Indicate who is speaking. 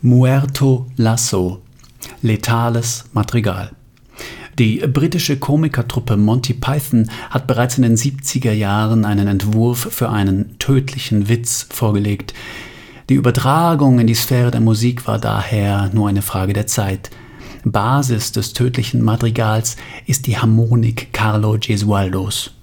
Speaker 1: Muerto Lasso, letales Madrigal. Die britische Komikertruppe Monty Python hat bereits in den 70er Jahren einen Entwurf für einen tödlichen Witz vorgelegt. Die Übertragung in die Sphäre der Musik war daher nur eine Frage der Zeit. Basis des tödlichen Madrigals ist die Harmonik Carlo Gesualdos.